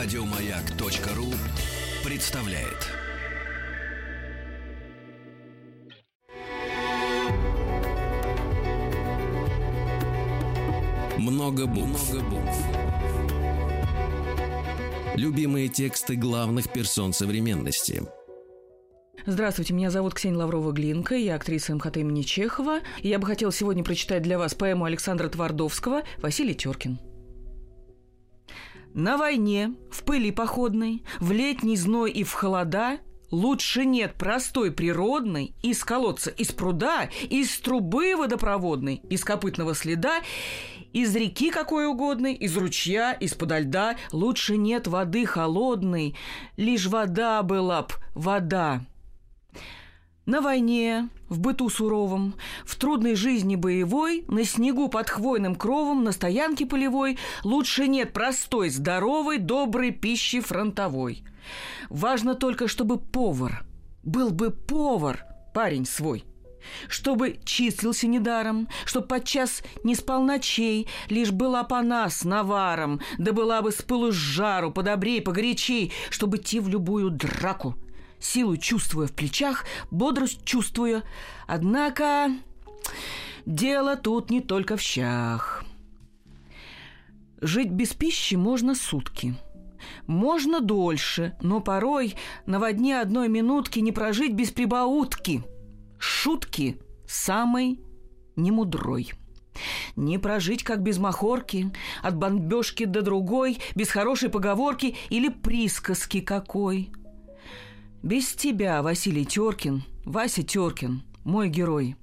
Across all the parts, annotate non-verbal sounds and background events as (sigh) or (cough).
Радиомаяк.ру представляет. Много букв. Любимые тексты главных персон современности. Здравствуйте, меня зовут Ксения Лаврова-Глинка, я актриса МХТ имени Чехова. И я бы хотела сегодня прочитать для вас поэму Александра Твардовского «Василий Теркин». На войне, в пыли походной, в летний зной и в холода Лучше нет простой природной из колодца, из пруда, из трубы водопроводной, из копытного следа, из реки какой угодной, из ручья, из-подо льда. Лучше нет воды холодной, лишь вода была б, вода. На войне, в быту суровом, в трудной жизни боевой, на снегу под хвойным кровом, на стоянке полевой. Лучше нет простой, здоровой, доброй пищи фронтовой. Важно только, чтобы повар был бы повар, парень свой – чтобы числился недаром, чтоб подчас не спал ночей, лишь была по нас наваром, да была бы с пылу с жару, подобрей, погорячей, чтобы идти в любую драку – силу чувствуя в плечах, бодрость чувствуя. Однако дело тут не только в щах. Жить без пищи можно сутки. Можно дольше, но порой на во дне одной минутки не прожить без прибаутки. Шутки самой немудрой. Не прожить, как без махорки, от бомбежки до другой, без хорошей поговорки или присказки какой. Без тебя, Василий Теркин, Вася Теркин, мой герой.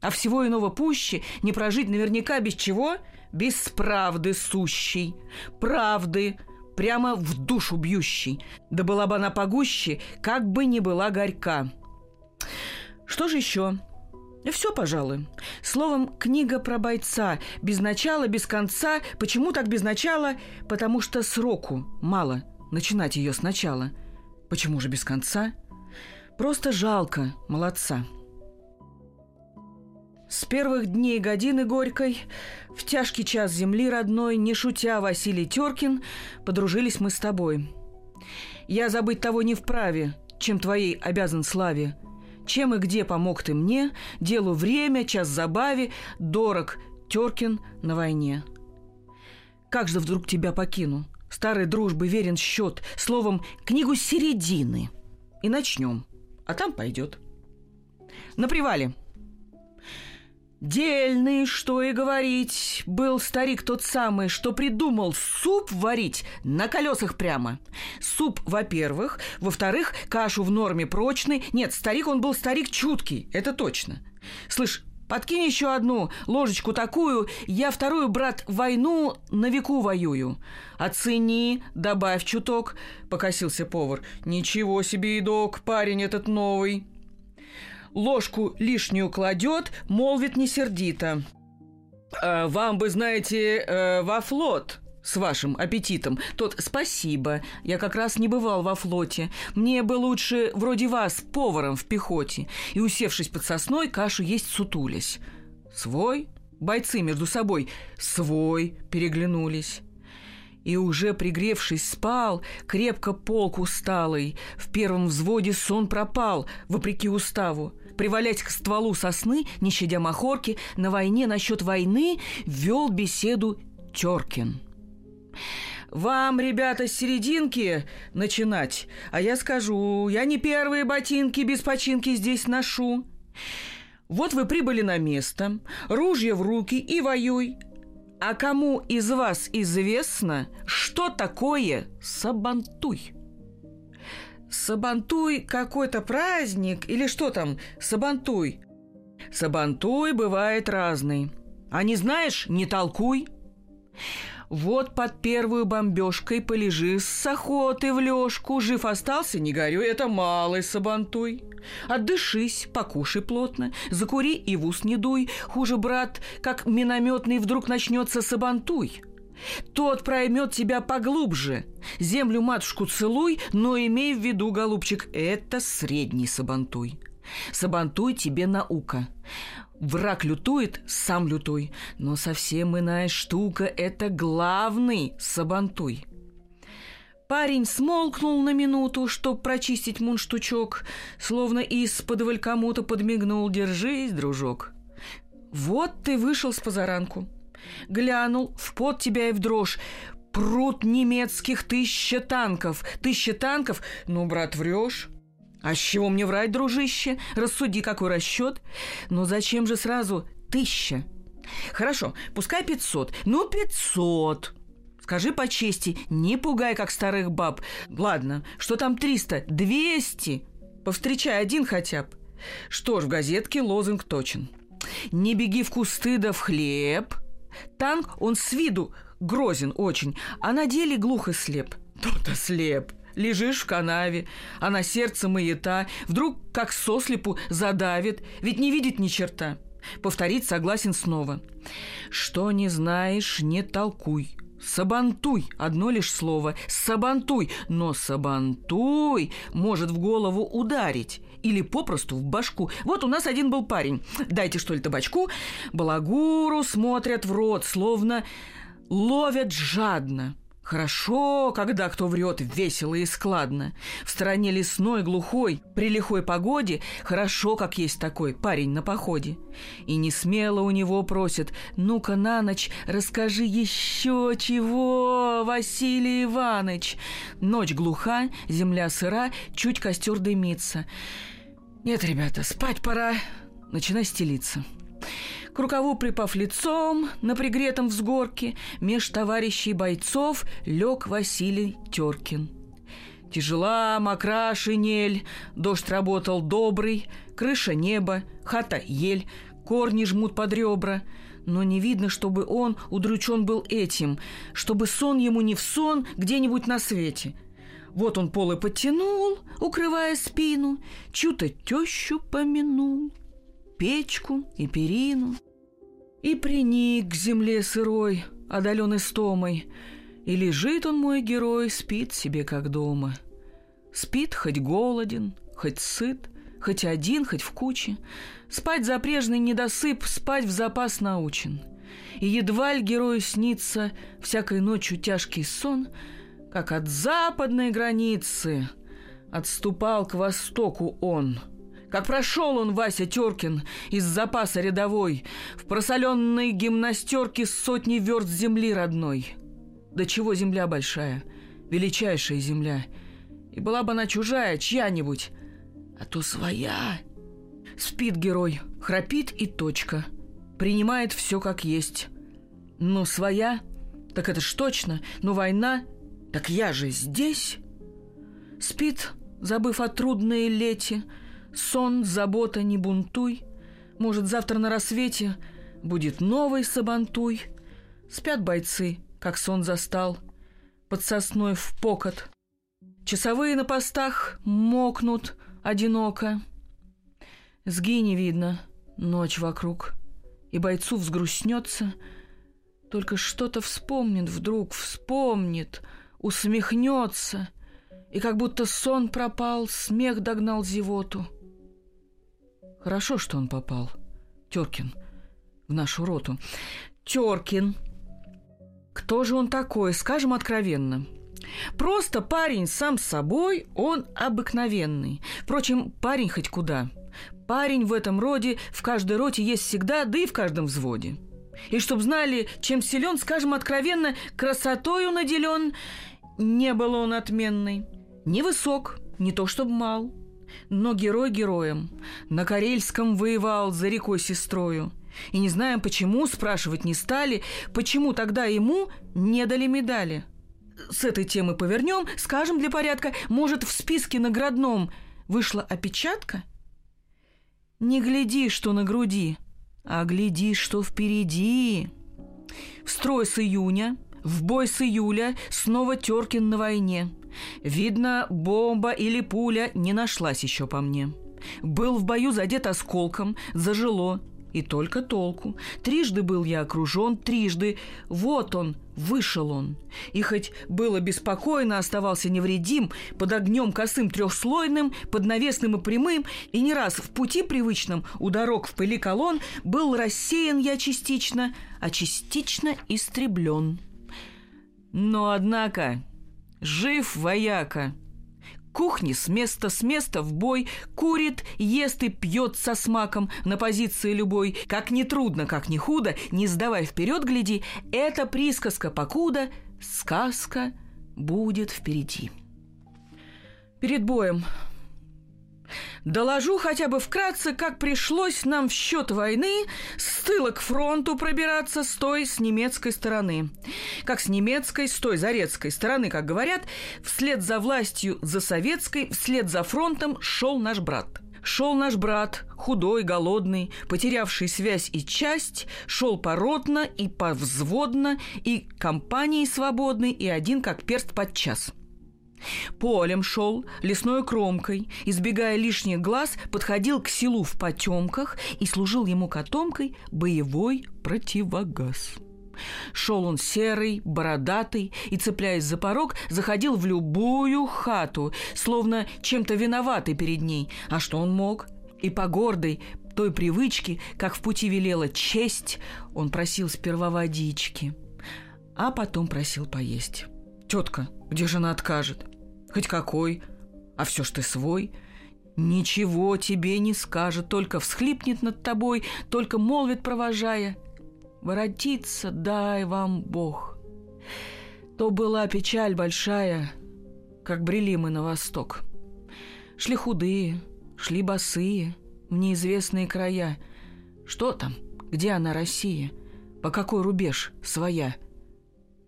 А всего иного пуще не прожить наверняка без чего? Без правды сущей. Правды, прямо в душу бьющей. Да была бы она погуще, как бы ни была горька. Что же еще? Все, пожалуй. Словом, книга про бойца. Без начала, без конца. Почему так без начала? Потому что сроку мало начинать ее сначала – Почему же без конца? Просто жалко молодца. С первых дней годины горькой, в тяжкий час земли родной, не шутя, Василий Теркин, подружились мы с тобой. Я забыть того не вправе, чем твоей обязан славе. Чем и где помог ты мне, делу время, час забаве, дорог Теркин на войне. Как же вдруг тебя покину? Старой дружбы верен счет. Словом, книгу середины. И начнем. А там пойдет. На привале. Дельный, что и говорить, был старик тот самый, что придумал суп варить на колесах прямо. Суп, во-первых, во-вторых, кашу в норме прочной. Нет, старик он был старик чуткий, это точно. Слышь, Подкинь еще одну ложечку такую, я вторую, брат, войну на веку воюю. Оцени, добавь чуток, покосился повар. Ничего себе едок, парень этот новый. Ложку лишнюю кладет, молвит не сердито. «Э, «Вам бы, знаете, э, во флот», с вашим аппетитом. Тот «Спасибо, я как раз не бывал во флоте. Мне бы лучше вроде вас поваром в пехоте». И, усевшись под сосной, кашу есть сутулись. «Свой?» Бойцы между собой «Свой» переглянулись. И уже пригревшись спал, крепко полк усталый. В первом взводе сон пропал, вопреки уставу. Привалять к стволу сосны, не щадя махорки, на войне насчет войны вел беседу Теркин. Вам, ребята, с серединки начинать. А я скажу, я не первые ботинки без починки здесь ношу. Вот вы прибыли на место, ружье в руки и воюй. А кому из вас известно, что такое сабантуй? Сабантуй какой-то праздник или что там, сабантуй? Сабантуй бывает разный. А не знаешь, не толкуй. Вот под первую бомбежкой полежи с охоты в лёжку. Жив остался, не горюй, это малый сабантуй. Отдышись, покушай плотно, закури и в ус не дуй. Хуже, брат, как минометный вдруг начнется сабантуй. Тот проймет тебя поглубже. Землю матушку целуй, но имей в виду, голубчик, это средний сабантуй. Сабантуй тебе наука. Враг лютует, сам лютуй. Но совсем иная штука – это главный сабантуй. Парень смолкнул на минуту, чтоб прочистить мунштучок, словно из-под кому-то подмигнул «Держись, дружок». Вот ты вышел с позаранку. Глянул, в пот тебя и в дрожь. Пруд немецких тысяча танков. Тысяча танков? Ну, брат, врешь. А с чего мне врать, дружище? Рассуди, какой расчет. Но зачем же сразу тысяча? Хорошо, пускай пятьсот. Ну, пятьсот. Скажи по чести, не пугай, как старых баб. Ладно, что там триста? Двести? Повстречай один хотя бы. Что ж, в газетке лозунг точен. Не беги в кусты да в хлеб. Танк, он с виду грозен очень, а на деле глух и слеп. То-то слеп. Лежишь в канаве, а на сердце маята, вдруг как сослепу задавит, ведь не видит ни черта. Повторить согласен снова. Что не знаешь, не толкуй. Сабантуй – одно лишь слово. Сабантуй. Но сабантуй может в голову ударить. Или попросту в башку. Вот у нас один был парень. Дайте, что ли, табачку. Балагуру смотрят в рот, словно ловят жадно. Хорошо, когда кто врет весело и складно. В стороне лесной, глухой, при лихой погоде хорошо, как есть такой парень на походе. И не смело у него просят, ну-ка на ночь расскажи еще чего, Василий Иванович. Ночь глуха, земля сыра, чуть костер дымится. Нет, ребята, спать пора, начинай стелиться. К рукаву припав лицом на пригретом взгорке, меж товарищей бойцов лег Василий Теркин. Тяжела, мокра шинель, дождь работал добрый, крыша неба, хата ель, корни жмут под ребра. Но не видно, чтобы он удручен был этим, чтобы сон ему не в сон где-нибудь на свете. Вот он полы подтянул, укрывая спину, чью-то тещу помянул, печку и перину. И приник к земле сырой, одолен истомой, И лежит он, мой герой, спит себе как дома. Спит хоть голоден, хоть сыт, хоть один, хоть в куче. Спать за прежний недосып, спать в запас научен. И едва ли герою снится всякой ночью тяжкий сон, Как от западной границы отступал к востоку он — как прошел он, Вася Теркин, из запаса рядовой, В просоленной гимнастерке сотни верст земли родной. Да чего земля большая, величайшая земля. И была бы она чужая, чья-нибудь, а то своя. Спит герой, храпит и точка. Принимает все как есть. Но своя, так это ж точно, но война, так я же здесь. Спит, забыв о трудной лете, Сон, забота, не бунтуй. Может, завтра на рассвете будет новый сабантуй. Спят бойцы, как сон застал, под сосной в покот. Часовые на постах мокнут одиноко. Сги не видно, ночь вокруг, и бойцу взгрустнется, только что-то вспомнит вдруг, вспомнит, усмехнется, и как будто сон пропал, смех догнал зевоту — Хорошо, что он попал. Теркин. В нашу роту. Теркин. Кто же он такой, скажем откровенно? Просто парень сам с собой, он обыкновенный. Впрочем, парень хоть куда. Парень в этом роде, в каждой роте есть всегда, да и в каждом взводе. И чтоб знали, чем силен, скажем откровенно, красотою наделен, не был он отменный. Невысок, не то чтоб мал, но герой героем. На Карельском воевал за рекой сестрою. И не знаем почему, спрашивать не стали, почему тогда ему не дали медали. С этой темы повернем, скажем для порядка, может, в списке наградном вышла опечатка? Не гляди, что на груди, а гляди, что впереди. В строй с июня, в бой с июля, снова Теркин на войне – Видно, бомба или пуля не нашлась еще по мне. Был в бою задет осколком, зажило. И только толку. Трижды был я окружен, трижды. Вот он, вышел он. И хоть было беспокойно, оставался невредим, под огнем косым трехслойным, под навесным и прямым, и не раз в пути привычном у дорог в пыли колонн был рассеян я частично, а частично истреблен. Но, однако, Жив вояка. Кухни с места с места в бой, курит, ест и пьет со смаком на позиции любой. Как не трудно, как не худо, не сдавай вперед, гляди, это присказка покуда, сказка будет впереди. Перед боем Доложу хотя бы вкратце, как пришлось нам в счет войны с тыла к фронту пробираться с той, с немецкой стороны. Как с немецкой, с той зарецкой стороны, как говорят, вслед за властью, за советской, вслед за фронтом шел наш брат. Шел наш брат, худой, голодный, потерявший связь и часть, шел поротно и повзводно, и компанией свободной, и один как перст под час – Полем шел, лесной кромкой, избегая лишних глаз, подходил к селу в потемках и служил ему котомкой боевой противогаз. Шел он серый, бородатый и, цепляясь за порог, заходил в любую хату, словно чем-то виноватый перед ней. А что он мог? И по гордой той привычке, как в пути велела честь, он просил сперва водички, а потом просил поесть. «Тетка, где же она откажет?» Хоть какой, а все ж ты свой. Ничего тебе не скажет, только всхлипнет над тобой, только молвит, провожая. Воротиться дай вам Бог. То была печаль большая, как брели мы на восток. Шли худые, шли босые, в неизвестные края. Что там? Где она, Россия? По какой рубеж своя?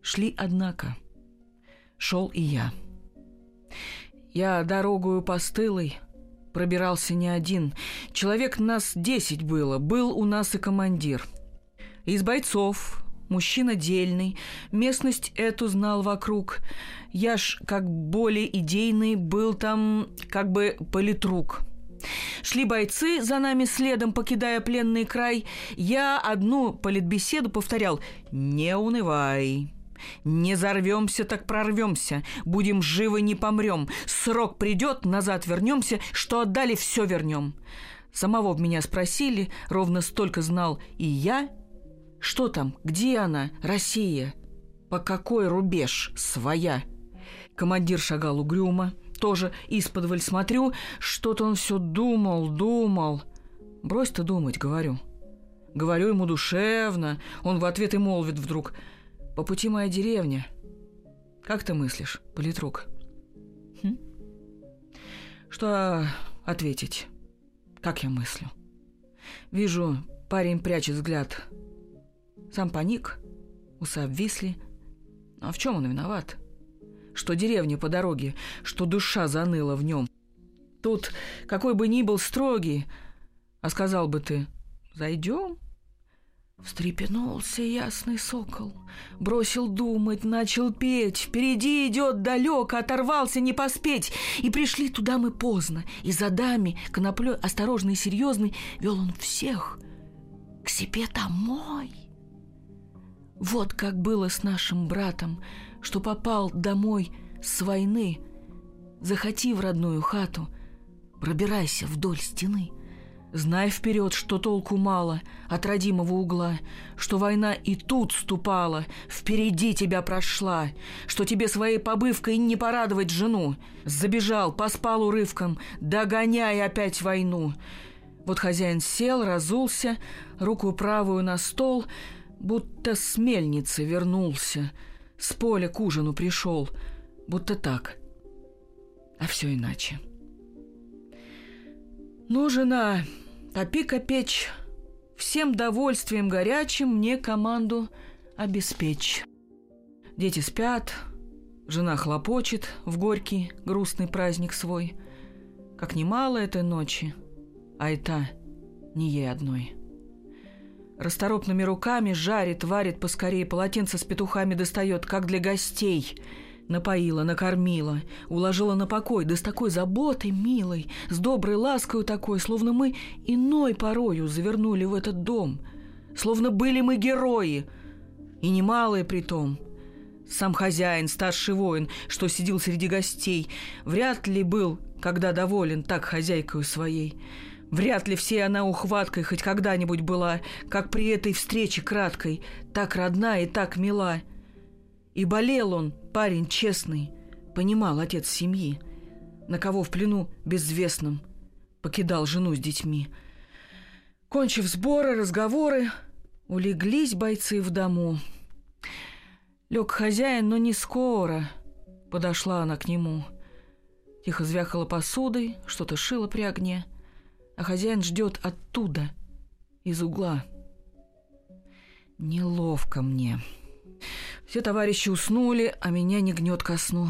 Шли, однако. Шел и я. Я дорогую постылой пробирался не один. Человек нас десять было, был у нас и командир. Из бойцов, мужчина дельный, местность эту знал вокруг. Я ж, как более идейный, был там как бы политрук. Шли бойцы за нами следом, покидая пленный край. Я одну политбеседу повторял «Не унывай, не зарвемся, так прорвемся. Будем живы, не помрем. Срок придет, назад вернемся, что отдали, все вернем. Самого в меня спросили, ровно столько знал и я. Что там, где она, Россия? По какой рубеж своя? Командир шагал угрюмо, тоже исподволь смотрю, что-то он все думал, думал. Брось ты думать, говорю. Говорю ему душевно, он в ответ и молвит вдруг – по пути моя деревня. Как ты мыслишь, политрук? Хм? Что ответить? Как я мыслю? Вижу, парень прячет взгляд. Сам паник, усы обвисли. А в чем он виноват? Что деревня по дороге, что душа заныла в нем. Тут, какой бы ни был строгий, а сказал бы ты, зайдем, Встрепенулся ясный сокол, бросил думать, начал петь. Впереди идет далеко, оторвался не поспеть. И пришли туда мы поздно, и за дами, коноплей осторожный и серьезный, вел он всех к себе домой. Вот как было с нашим братом, что попал домой с войны. Захоти в родную хату, пробирайся вдоль стены — Знай вперед, что толку мало от родимого угла, что война и тут ступала, впереди тебя прошла, что тебе своей побывкой не порадовать жену. Забежал, поспал урывком, догоняй опять войну. Вот хозяин сел, разулся, руку правую на стол, будто с мельницы вернулся, с поля к ужину пришел, будто так, а все иначе. «Ну, жена, топи-ка печь, всем довольствием горячим мне команду обеспечь». Дети спят, жена хлопочет в горький грустный праздник свой. Как немало этой ночи, а это не ей одной. Расторопными руками жарит, варит поскорее, полотенце с петухами достает, как для гостей – Напоила, накормила, уложила на покой, да с такой заботой милой, с доброй ласкою такой, словно мы иной порою завернули в этот дом, словно были мы герои, и немалые при том. Сам хозяин, старший воин, что сидел среди гостей, вряд ли был, когда доволен так хозяйкою своей. Вряд ли всей она ухваткой хоть когда-нибудь была, как при этой встрече краткой, так родна и так мила. И болел он, парень честный, понимал отец семьи, на кого в плену безвестном покидал жену с детьми. Кончив сборы, разговоры, улеглись бойцы в дому. Лег хозяин, но не скоро. Подошла она к нему. Тихо звякала посудой, что-то шила при огне, а хозяин ждет оттуда, из угла. Неловко мне. Все товарищи уснули, а меня не гнет ко сну.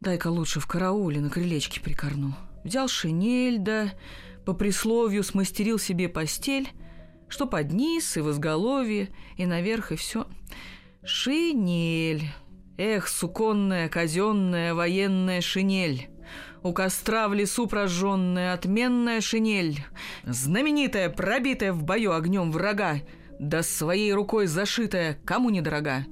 Дай-ка лучше в карауле на крылечке прикорну. Взял шинель, да по присловию смастерил себе постель, что под низ и в изголовье, и наверх, и все. Шинель. Эх, суконная, казенная, военная шинель. У костра в лесу прожженная, отменная шинель. Знаменитая, пробитая в бою огнем врага, да своей рукой зашитая, кому недорога.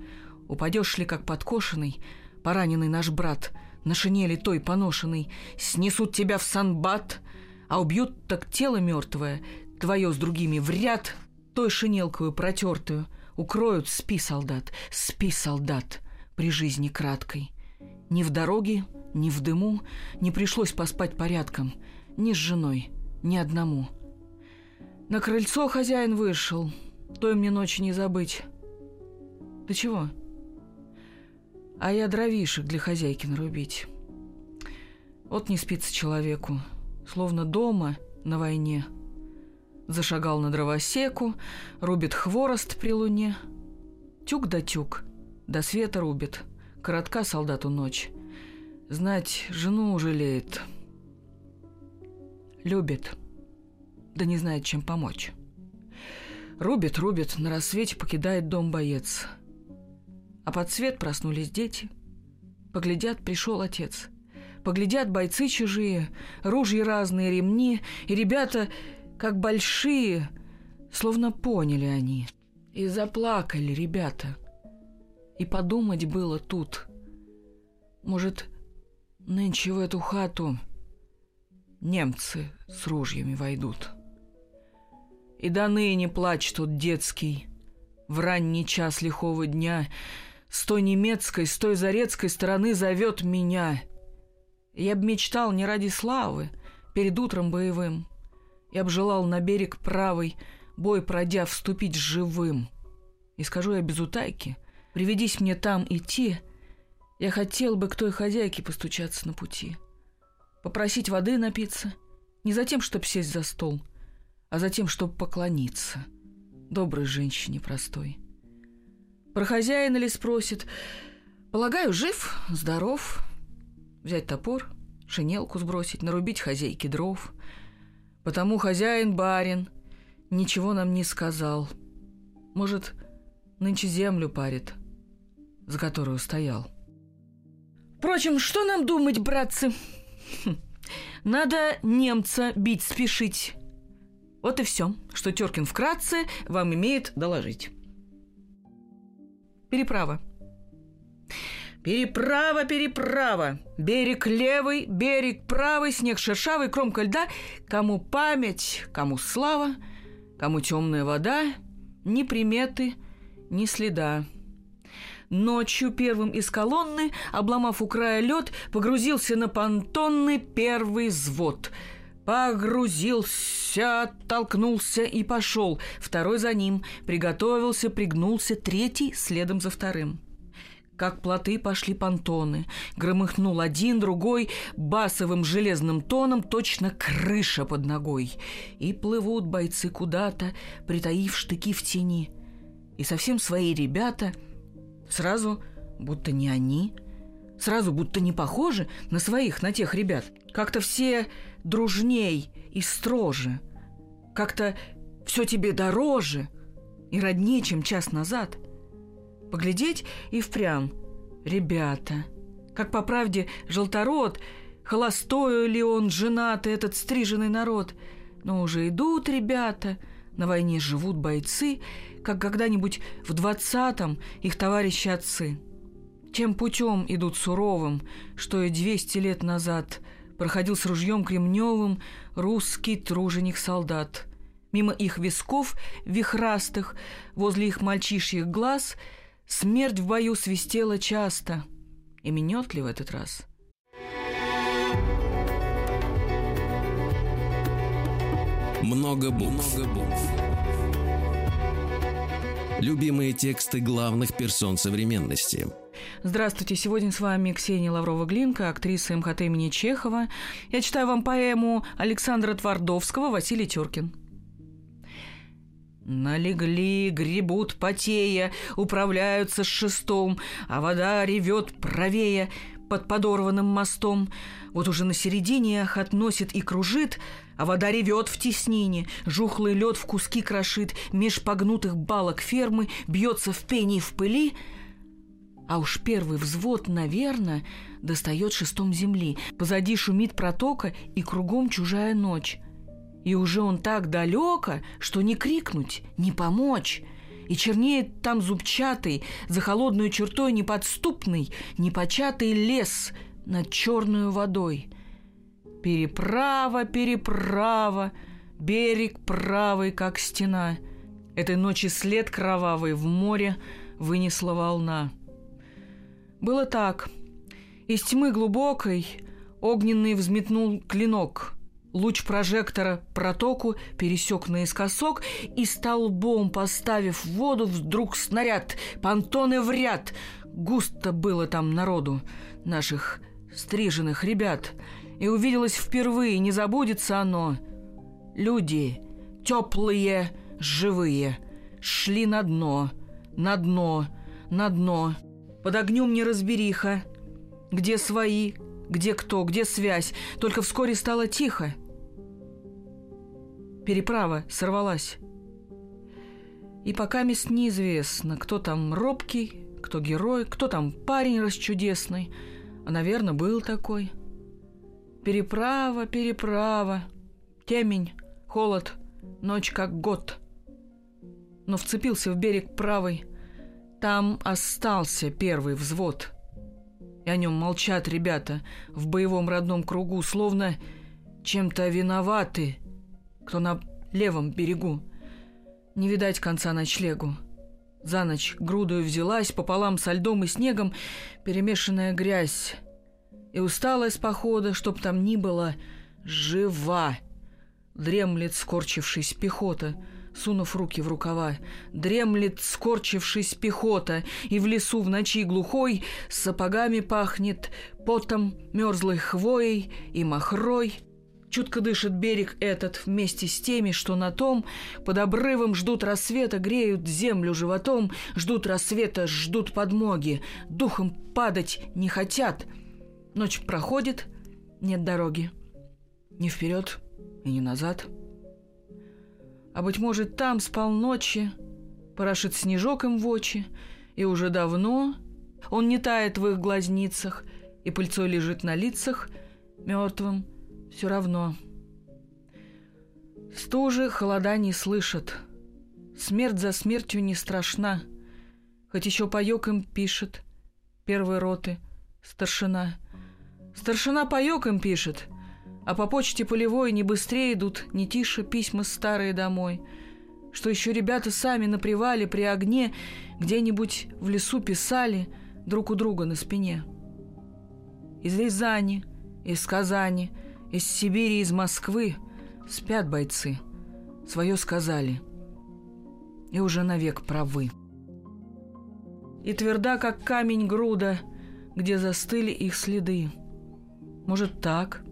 Упадешь ли, как подкошенный, пораненный наш брат, на шинели той поношенной, снесут тебя в санбат, а убьют так тело мертвое, твое с другими в ряд, той шинелкою протертую, укроют, спи, солдат, спи, солдат, при жизни краткой. Ни в дороге, ни в дыму не пришлось поспать порядком, ни с женой, ни одному. На крыльцо хозяин вышел, той мне ночи не забыть. Ты чего? А я дровишек для хозяйки нарубить. Вот не спится человеку, словно дома на войне. Зашагал на дровосеку, рубит хворост при луне. Тюк да тюк, до света рубит, коротка солдату ночь. Знать, жену жалеет. Любит, да не знает, чем помочь. Рубит, рубит, на рассвете покидает дом боец. А под свет проснулись дети. Поглядят, пришел отец. Поглядят бойцы чужие, ружья разные, ремни, и ребята, как большие, словно поняли они. И заплакали ребята. И подумать было тут. Может, нынче в эту хату немцы с ружьями войдут. И до ныне плач тот детский. В ранний час лихого дня С той немецкой, с той зарецкой стороны зовет меня. Я б мечтал не ради славы, Перед утром боевым. Я б желал на берег правый, Бой пройдя, вступить живым. И скажу я без утайки, Приведись мне там идти, Я хотел бы к той хозяйке постучаться на пути. Попросить воды напиться, Не за тем, чтоб сесть за стол — а затем, чтобы поклониться доброй женщине простой. Про хозяина ли спросит? Полагаю, жив, здоров. Взять топор, шинелку сбросить, нарубить хозяйке дров. Потому хозяин-барин ничего нам не сказал. Может, нынче землю парит, за которую стоял. Впрочем, что нам думать, братцы? Хм, надо немца бить спешить. Вот и все, что Теркин вкратце вам имеет доложить. Переправа. Переправа, переправа. Берег левый, берег правый, снег шершавый, кромка льда. Кому память, кому слава, кому темная вода, ни приметы, ни следа. Ночью первым из колонны, обломав у края лед, погрузился на понтонный первый взвод – Погрузился, оттолкнулся и пошел. Второй за ним. Приготовился, пригнулся. Третий следом за вторым. Как плоты пошли понтоны. Громыхнул один, другой, басовым железным тоном, точно крыша под ногой. И плывут бойцы куда-то, притаив штыки в тени. И совсем свои ребята сразу, будто не они, сразу будто не похожи на своих, на тех ребят. Как-то все дружней и строже. Как-то все тебе дороже и роднее, чем час назад. Поглядеть и впрямь. Ребята, как по правде желтород, холостою ли он, женатый, этот стриженный народ. Но уже идут ребята, на войне живут бойцы, как когда-нибудь в двадцатом их товарищи отцы. Тем путем идут суровым, что и двести лет назад – проходил с ружьем кремневым русский труженик-солдат. Мимо их висков, вихрастых, возле их мальчишьих глаз, смерть в бою свистела часто. И минет ли в этот раз? Много букв. Много букв. Любимые тексты главных персон современности. Здравствуйте, сегодня с вами Ксения Лаврова-Глинка, актриса МХТ имени Чехова. Я читаю вам поэму Александра Твардовского «Василий Теркин». Налегли, гребут потея, управляются с шестом, а вода ревет правее под подорванным мостом. Вот уже на середине их относит и кружит, а вода ревет в теснине, жухлый лед в куски крошит, меж погнутых балок фермы бьется в пене и в пыли, а уж первый взвод, наверное, достает шестом земли. Позади шумит протока, и кругом чужая ночь. И уже он так далеко, что не крикнуть, не помочь. И чернеет там зубчатый, за холодную чертой неподступный, непочатый лес над черную водой. Переправа, переправа, берег правый, как стена. Этой ночи след кровавый в море вынесла волна. Было так. Из тьмы глубокой огненный взметнул клинок — Луч прожектора протоку пересек наискосок и столбом, поставив в воду, вдруг снаряд, понтоны в ряд. Густо было там народу, наших стриженных ребят. И увиделось впервые, не забудется оно. Люди, теплые, живые, шли на дно, на дно, на дно. Под огнем неразбериха. Где свои, где кто, где связь. Только вскоре стало тихо. Переправа сорвалась. И пока мест неизвестно, кто там робкий, кто герой, кто там парень расчудесный. А, наверное, был такой. Переправа, переправа. Темень, холод, ночь как год. Но вцепился в берег правый. Там остался первый взвод. И о нем молчат ребята в боевом родном кругу, словно чем-то виноваты кто на левом берегу. Не видать конца ночлегу. За ночь грудою взялась пополам со льдом и снегом перемешанная грязь. И усталая с похода, чтоб там ни было, жива. Дремлет, скорчившись пехота, сунув руки в рукава. Дремлет, скорчившись пехота, и в лесу в ночи глухой сапогами пахнет потом, мерзлой хвоей и махрой — Чутко дышит берег этот вместе с теми, что на том под обрывом ждут рассвета, греют землю животом, ждут рассвета, ждут подмоги, духом падать не хотят. Ночь проходит, нет дороги. Ни вперед и ни назад. А быть может, там с полночи порошит снежок им в очи, и уже давно он не тает в их глазницах, и пыльцой лежит на лицах мертвым, все равно. Стужи холода не слышат. Смерть за смертью не страшна. Хоть еще паёк им пишет. Первой роты. Старшина. Старшина паёк им пишет. А по почте полевой не быстрее идут, не тише письма старые домой. Что еще ребята сами на привале при огне где-нибудь в лесу писали друг у друга на спине. Из Рязани, из Казани – из Сибири, из Москвы спят бойцы. Свое сказали. И уже навек правы. И тверда, как камень груда, где застыли их следы. Может, так,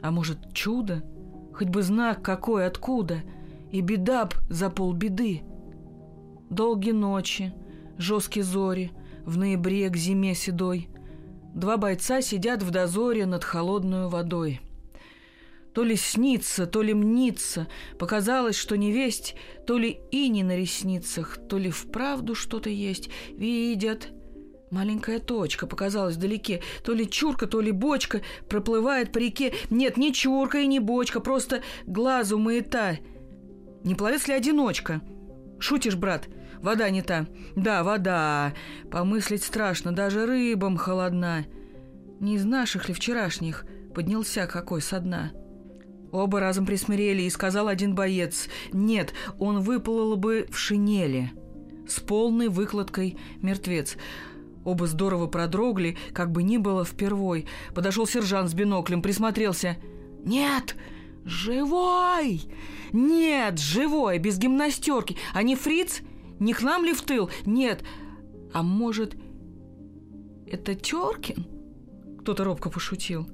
а может, чудо, хоть бы знак какой, откуда, и беда б за полбеды. Долгие ночи, жесткие зори, в ноябре к зиме седой. Два бойца сидят в дозоре над холодной водой — то ли снится, то ли мнится. Показалось, что не весть, то ли ини на ресницах, то ли вправду что-то есть. Видят. Маленькая точка показалась вдалеке. То ли чурка, то ли бочка проплывает по реке. Нет, не чурка и не бочка, просто глазу маята. Не пловец ли одиночка? Шутишь, брат? Вода не та. Да, вода. Помыслить страшно, даже рыбам холодна. Не из наших ли вчерашних поднялся какой со дна?» Оба разом присмирели, и сказал один боец, «Нет, он выплыл бы в шинели, с полной выкладкой мертвец. Оба здорово продрогли, как бы ни было впервой. Подошел сержант с биноклем, присмотрелся. «Нет, живой! Нет, живой, без гимнастерки. А не фриц? Не к нам ли в тыл? Нет. А может, это Теркин?» Кто-то робко пошутил.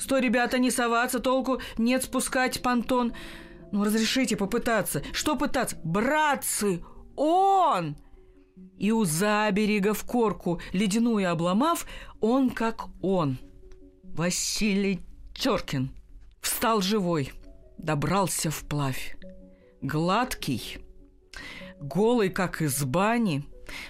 «Стой, ребята, не соваться, толку нет спускать понтон. Ну, разрешите попытаться. Что пытаться? Братцы, он!» И у заберега в корку, ледяную обломав, он как он. Василий Теркин встал живой, добрался вплавь. Гладкий, голый, как из бани,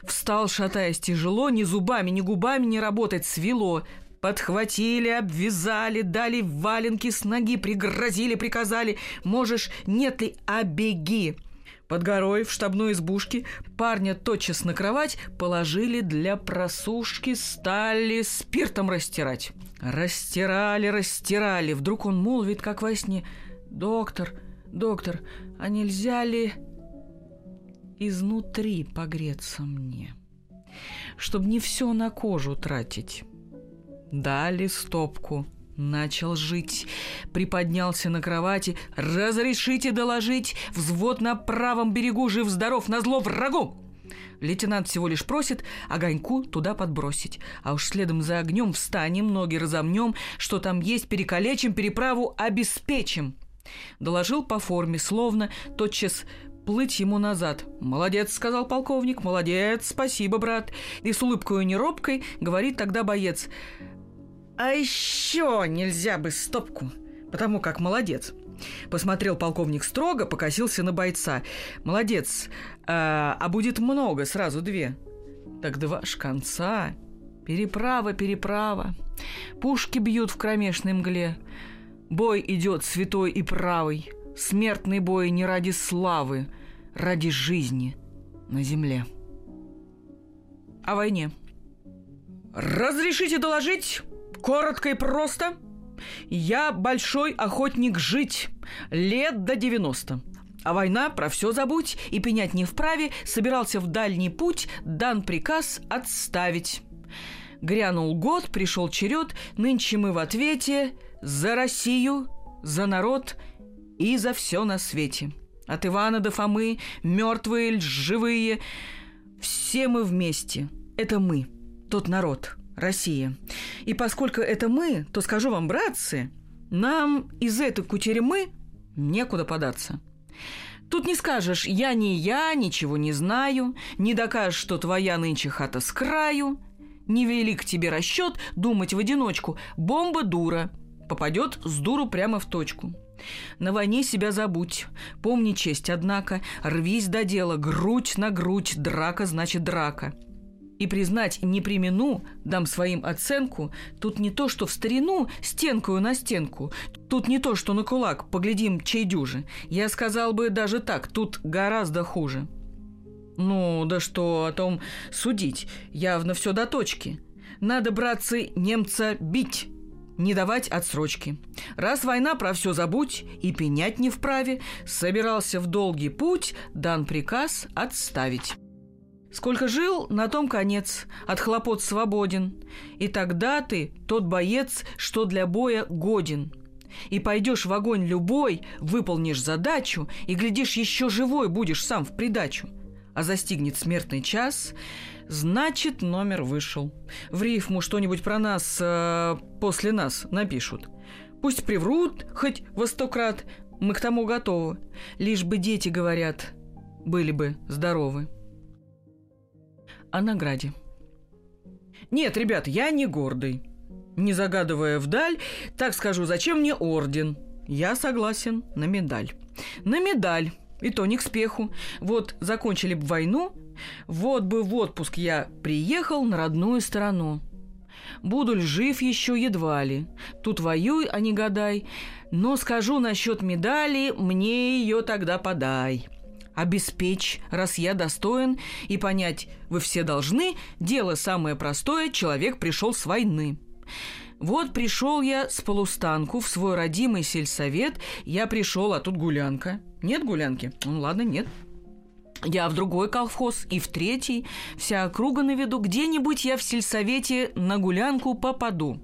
встал, шатаясь тяжело, ни зубами, ни губами не работать свело, Подхватили, обвязали, дали валенки с ноги, пригрозили, приказали. Можешь, нет ли, а беги. Под горой в штабной избушке парня тотчас на кровать положили для просушки, стали спиртом растирать. Растирали, растирали. Вдруг он молвит, как во сне. «Доктор, доктор, а нельзя ли изнутри погреться мне?» Чтоб не все на кожу тратить. Дали стопку. Начал жить. Приподнялся на кровати. «Разрешите доложить! Взвод на правом берегу жив-здоров, на зло врагу!» Лейтенант всего лишь просит огоньку туда подбросить. А уж следом за огнем встанем, ноги разомнем, что там есть, перекалечим, переправу обеспечим. Доложил по форме, словно тотчас плыть ему назад. «Молодец», — сказал полковник, — «молодец, спасибо, брат». И с улыбкой неробкой говорит тогда боец — а еще нельзя бы стопку, потому как молодец. Посмотрел полковник строго, покосился на бойца. Молодец, а, а будет много, сразу две. Так два ж конца. Переправа, переправа. Пушки бьют в кромешной мгле. Бой идет святой и правый. Смертный бой не ради славы, ради жизни на земле. О войне. «Разрешите доложить?» Коротко и просто. Я большой охотник жить. Лет до 90. А война, про все забудь, и пенять не вправе, собирался в дальний путь, дан приказ отставить. Грянул год, пришел черед, нынче мы в ответе за Россию, за народ и за все на свете. От Ивана до Фомы, мертвые, живые, все мы вместе. Это мы, тот народ – Россия. И поскольку это мы, то скажу вам, братцы, нам из этой кутерьмы некуда податься. Тут не скажешь «я не я, ничего не знаю», не докажешь, что твоя нынче хата с краю, невелик тебе расчет думать в одиночку, бомба дура, попадет с дуру прямо в точку. На войне себя забудь, помни честь, однако, рвись до дела, грудь на грудь, драка значит драка – и признать не примену, дам своим оценку, тут не то, что в старину стенкою на стенку, тут не то, что на кулак, поглядим, чей дюжи. Я сказал бы даже так, тут гораздо хуже. Ну, да что о том судить, явно все до точки. Надо, братцы, немца бить, не давать отсрочки. Раз война, про все забудь и пенять не вправе, собирался в долгий путь, дан приказ отставить. Сколько жил, на том конец, от хлопот свободен. И тогда ты тот боец, что для боя годен. И пойдешь в огонь любой, выполнишь задачу, и, глядишь, еще живой будешь сам в придачу. А застигнет смертный час, значит, номер вышел. В рифму что-нибудь про нас э, после нас напишут. Пусть приврут хоть во сто крат, мы к тому готовы. Лишь бы дети, говорят, были бы здоровы о награде. Нет, ребят, я не гордый. Не загадывая вдаль, так скажу, зачем мне орден? Я согласен на медаль. На медаль. И то не к спеху. Вот закончили бы войну, вот бы в отпуск я приехал на родную сторону. Буду ли жив еще едва ли. Тут воюй, а не гадай. Но скажу насчет медали, мне ее тогда подай обеспечь, раз я достоин, и понять, вы все должны, дело самое простое, человек пришел с войны. Вот пришел я с полустанку в свой родимый сельсовет, я пришел, а тут гулянка. Нет гулянки? Ну ладно, нет. Я в другой колхоз и в третий. Вся округа на виду. Где-нибудь я в сельсовете на гулянку попаду.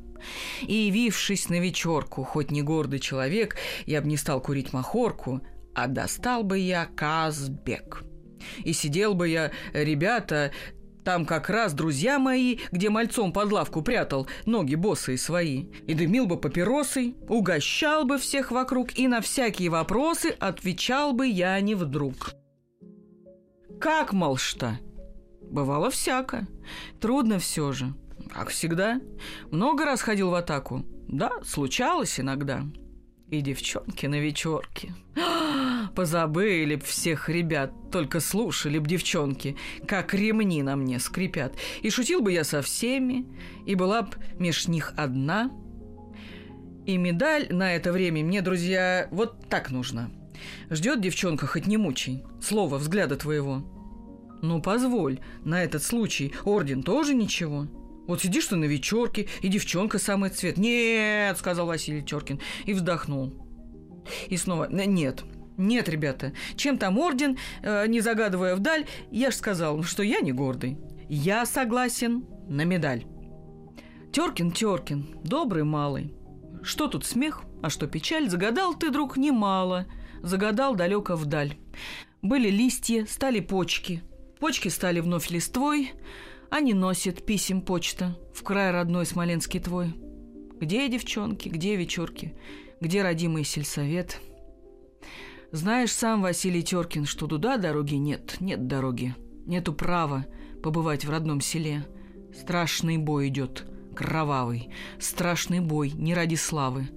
И, явившись на вечерку, хоть не гордый человек, я бы не стал курить махорку, а достал бы я Казбек. И сидел бы я, ребята, там как раз друзья мои, где мальцом под лавку прятал ноги босые свои. И дымил бы папиросой, угощал бы всех вокруг, и на всякие вопросы отвечал бы я не вдруг. Как, мол, что? Бывало всяко. Трудно все же. Как всегда. Много раз ходил в атаку. Да, случалось иногда. И девчонки на вечерке. (gasps) Позабыли б всех ребят, только слушали б девчонки, как ремни на мне скрипят. И шутил бы я со всеми, и была б меж них одна. И медаль на это время мне, друзья, вот так нужна. Ждет девчонка, хоть не мучай, слова, взгляда твоего. Ну, позволь, на этот случай орден тоже ничего. Вот сидишь ты на вечерке, и девчонка самый цвет. «Нет!» – сказал Василий Теркин и вздохнул. И снова «Нет, нет, ребята, чем там орден, э, не загадывая вдаль, я ж сказал, что я не гордый. Я согласен на медаль». Теркин, Теркин, добрый малый. Что тут смех, а что печаль, загадал ты, друг, немало. Загадал далеко вдаль. Были листья, стали почки. Почки стали вновь листвой, а не носит писем почта в край родной Смоленский твой. Где девчонки, где вечерки, где родимый сельсовет? Знаешь сам, Василий Теркин, что туда дороги нет, нет дороги. Нету права побывать в родном селе. Страшный бой идет, кровавый. Страшный бой не ради славы,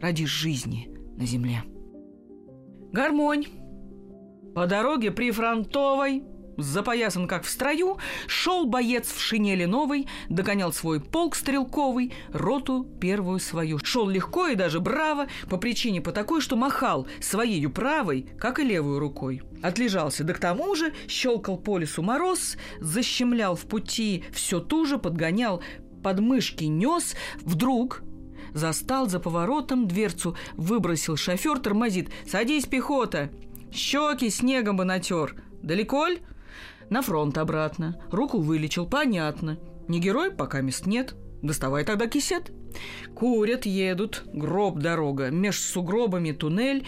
ради жизни на земле. Гармонь. По дороге прифронтовой запоясан как в строю, шел боец в шинели новой, догонял свой полк стрелковый, роту первую свою. Шел легко и даже браво, по причине по такой, что махал своей правой, как и левую рукой. Отлежался, да к тому же щелкал по лесу мороз, защемлял в пути все туже, подгонял, подмышки нес, вдруг застал за поворотом дверцу, выбросил шофер, тормозит. «Садись, пехота!» Щеки снегом бы натер. Далеко ль? На фронт обратно. Руку вылечил, понятно. Не герой, пока мест нет. Доставай тогда кисет. Курят, едут, гроб дорога, меж сугробами туннель.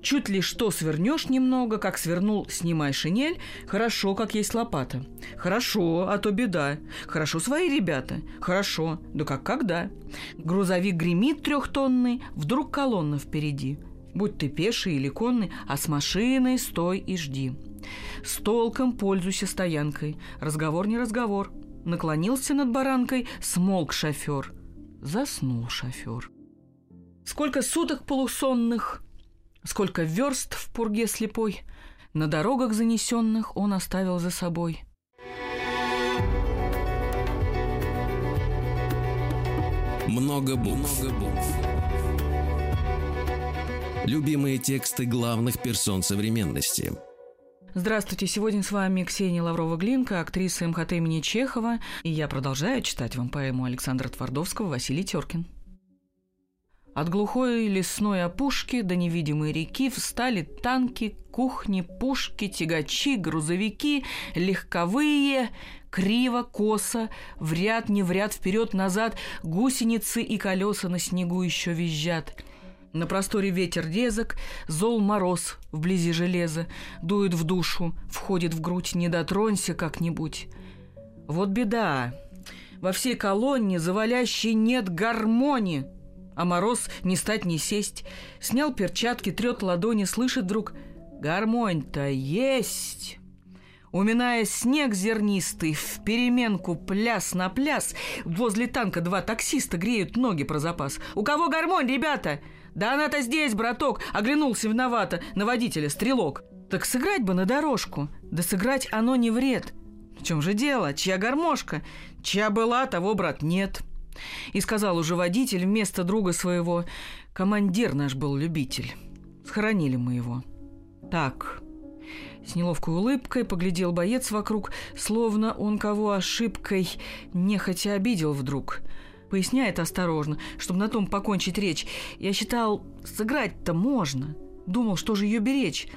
Чуть ли что свернешь немного, как свернул, снимай шинель. Хорошо, как есть лопата. Хорошо, а то беда. Хорошо свои ребята. Хорошо, да как когда. Грузовик гремит трехтонный, вдруг колонна впереди. Будь ты пеший или конный, а с машиной стой и жди. С толком пользуйся стоянкой. Разговор не разговор. Наклонился над баранкой, смолк шофер. Заснул шофер. Сколько суток полусонных, сколько верст в пурге слепой, на дорогах занесенных он оставил за собой. Много букв. Много букв. Любимые тексты главных персон современности – Здравствуйте, сегодня с вами Ксения Лаврова-Глинка, актриса МХТ имени Чехова, и я продолжаю читать вам поэму Александра Твардовского «Василий Теркин». От глухой лесной опушки до невидимой реки встали танки, кухни, пушки, тягачи, грузовики, легковые, криво, косо, в ряд, не в ряд, вперед-назад, гусеницы и колеса на снегу еще визжат – на просторе ветер резок, зол мороз вблизи железа, дует в душу, входит в грудь, не дотронься как-нибудь. Вот беда. Во всей колонне завалящей нет гармонии. А мороз не стать не сесть. Снял перчатки, трет ладони, слышит вдруг «Гармонь-то есть!» Уминая снег зернистый, в переменку пляс на пляс, возле танка два таксиста греют ноги про запас. «У кого гармонь, ребята?» «Да она-то здесь, браток!» — оглянулся виновато на водителя стрелок. «Так сыграть бы на дорожку. Да сыграть оно не вред. В чем же дело? Чья гармошка? Чья была, того, брат, нет». И сказал уже водитель вместо друга своего, «Командир наш был любитель. Схоронили мы его». «Так». С неловкой улыбкой поглядел боец вокруг, словно он кого ошибкой нехотя обидел вдруг – Поясняет осторожно, чтобы на том покончить речь. Я считал, сыграть-то можно. Думал, что же ее беречь.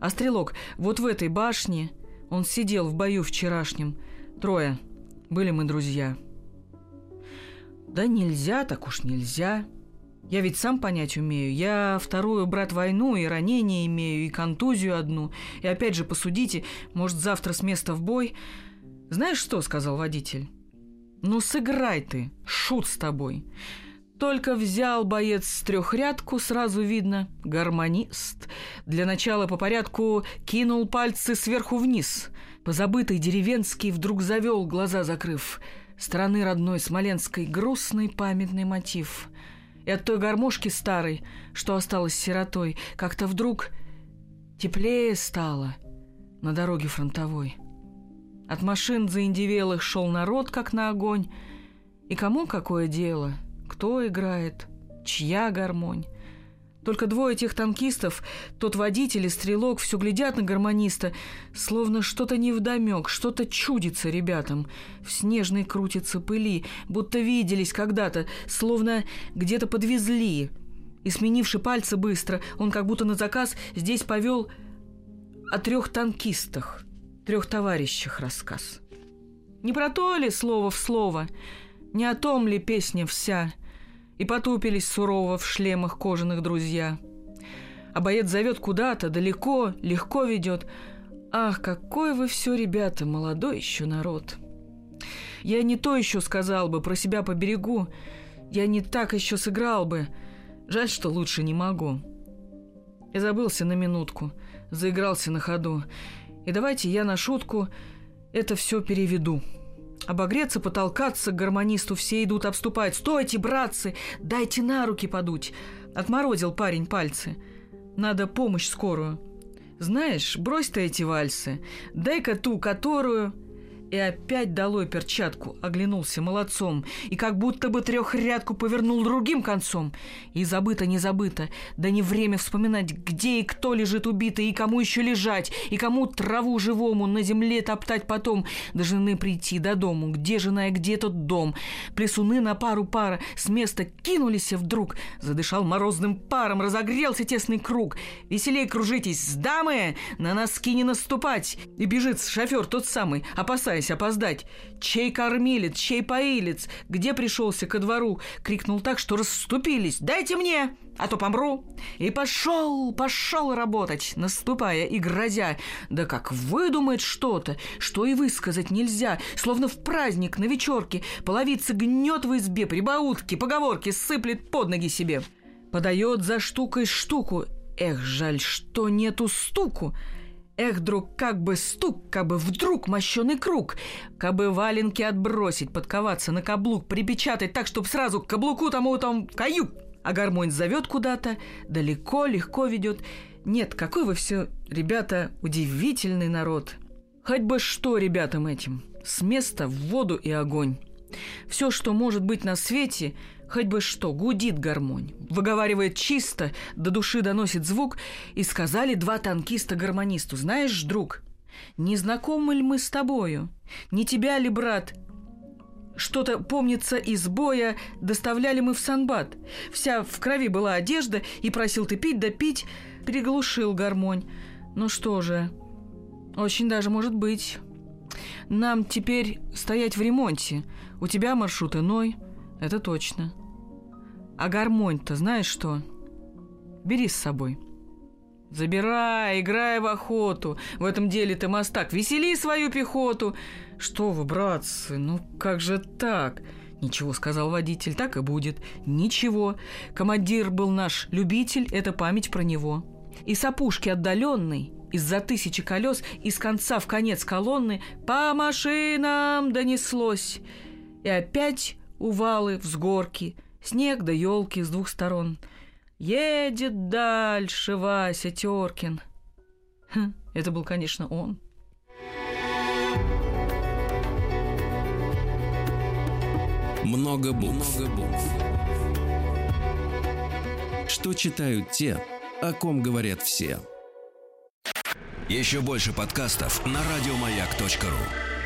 А стрелок, вот в этой башне он сидел в бою вчерашнем. Трое. Были мы друзья. Да нельзя, так уж нельзя. Я ведь сам понять умею. Я вторую, брат, войну, и ранение имею, и контузию одну. И опять же, посудите, может, завтра с места в бой. Знаешь что, сказал водитель? Ну, сыграй ты, шут с тобой. Только взял боец трехрядку, сразу видно – гармонист. Для начала по порядку кинул пальцы сверху вниз. Позабытый деревенский вдруг завел, глаза закрыв. Страны родной Смоленской грустный памятный мотив. И от той гармошки старой, что осталась сиротой, как-то вдруг теплее стало на дороге фронтовой. От машин заиндивелых шел народ, как на огонь. И кому какое дело – кто играет, чья гармонь. Только двое этих танкистов, тот водитель и стрелок, все глядят на гармониста, словно что-то невдомек, что-то чудится ребятам. В снежной крутится пыли, будто виделись когда-то, словно где-то подвезли. И, сменивши пальцы быстро, он как будто на заказ здесь повел о трех танкистах, трех товарищах рассказ. Не про то ли слово в слово — не о том ли песня вся? И потупились сурово в шлемах кожаных друзья. А боец зовет куда-то, далеко, легко ведет. Ах, какой вы все, ребята, молодой еще народ. Я не то еще сказал бы, про себя по берегу. Я не так еще сыграл бы. Жаль, что лучше не могу. Я забылся на минутку, заигрался на ходу. И давайте я на шутку это все переведу. Обогреться, потолкаться, к гармонисту все идут обступать. «Стойте, братцы! Дайте на руки подуть!» Отморозил парень пальцы. «Надо помощь скорую!» «Знаешь, брось ты эти вальсы. Дай-ка ту, которую...» И опять долой перчатку, оглянулся молодцом, и как будто бы трехрядку повернул другим концом. И забыто, не забыто, да не время вспоминать, где и кто лежит убитый, и кому еще лежать, и кому траву живому на земле топтать потом, до жены прийти, до дому, где жена и где тот дом. Плесуны на пару пара с места кинулись вдруг, задышал морозным паром, разогрелся тесный круг. Веселей кружитесь, дамы, на носки не наступать. И бежит шофер тот самый, опасаясь, опасаясь опоздать. «Чей кормилец? Чей поилец? Где пришелся ко двору?» Крикнул так, что расступились. «Дайте мне, а то помру!» И пошел, пошел работать, наступая и грозя. Да как выдумает что-то, что и высказать нельзя, словно в праздник на вечерке. Половица гнет в избе, прибаутки, поговорки сыплет под ноги себе. Подает за штукой штуку. Эх, жаль, что нету стуку. Эх, друг, как бы стук, как бы вдруг мощеный круг, как бы валенки отбросить, подковаться на каблук, припечатать так, чтоб сразу к каблуку тому там каюк. А гармонь зовет куда-то, далеко, легко ведет. Нет, какой вы все, ребята, удивительный народ. Хоть бы что ребятам этим. С места в воду и огонь. Все, что может быть на свете, хоть бы что, гудит гармонь. Выговаривает чисто, до души доносит звук, и сказали два танкиста гармонисту, «Знаешь, друг, не знакомы ли мы с тобою? Не тебя ли, брат, что-то, помнится, из боя доставляли мы в Санбат. Вся в крови была одежда, и просил ты пить да пить, приглушил гармонь. Ну что же, очень даже может быть. Нам теперь стоять в ремонте. У тебя маршрут иной, это точно. А гармонь-то знаешь что? Бери с собой. Забирай, играй в охоту. В этом деле ты мастак. Весели свою пехоту. Что вы, братцы, ну как же так? Ничего, сказал водитель, так и будет. Ничего. Командир был наш любитель, это память про него. И с опушки отдаленной, из-за тысячи колес, из конца в конец колонны, по машинам донеслось. И опять увалы, взгорки, снег да елки с двух сторон. Едет дальше Вася Теркин. Хм, это был, конечно, он. Много букв. Много букв. Что читают те, о ком говорят все. Еще больше подкастов на радиомаяк.ру.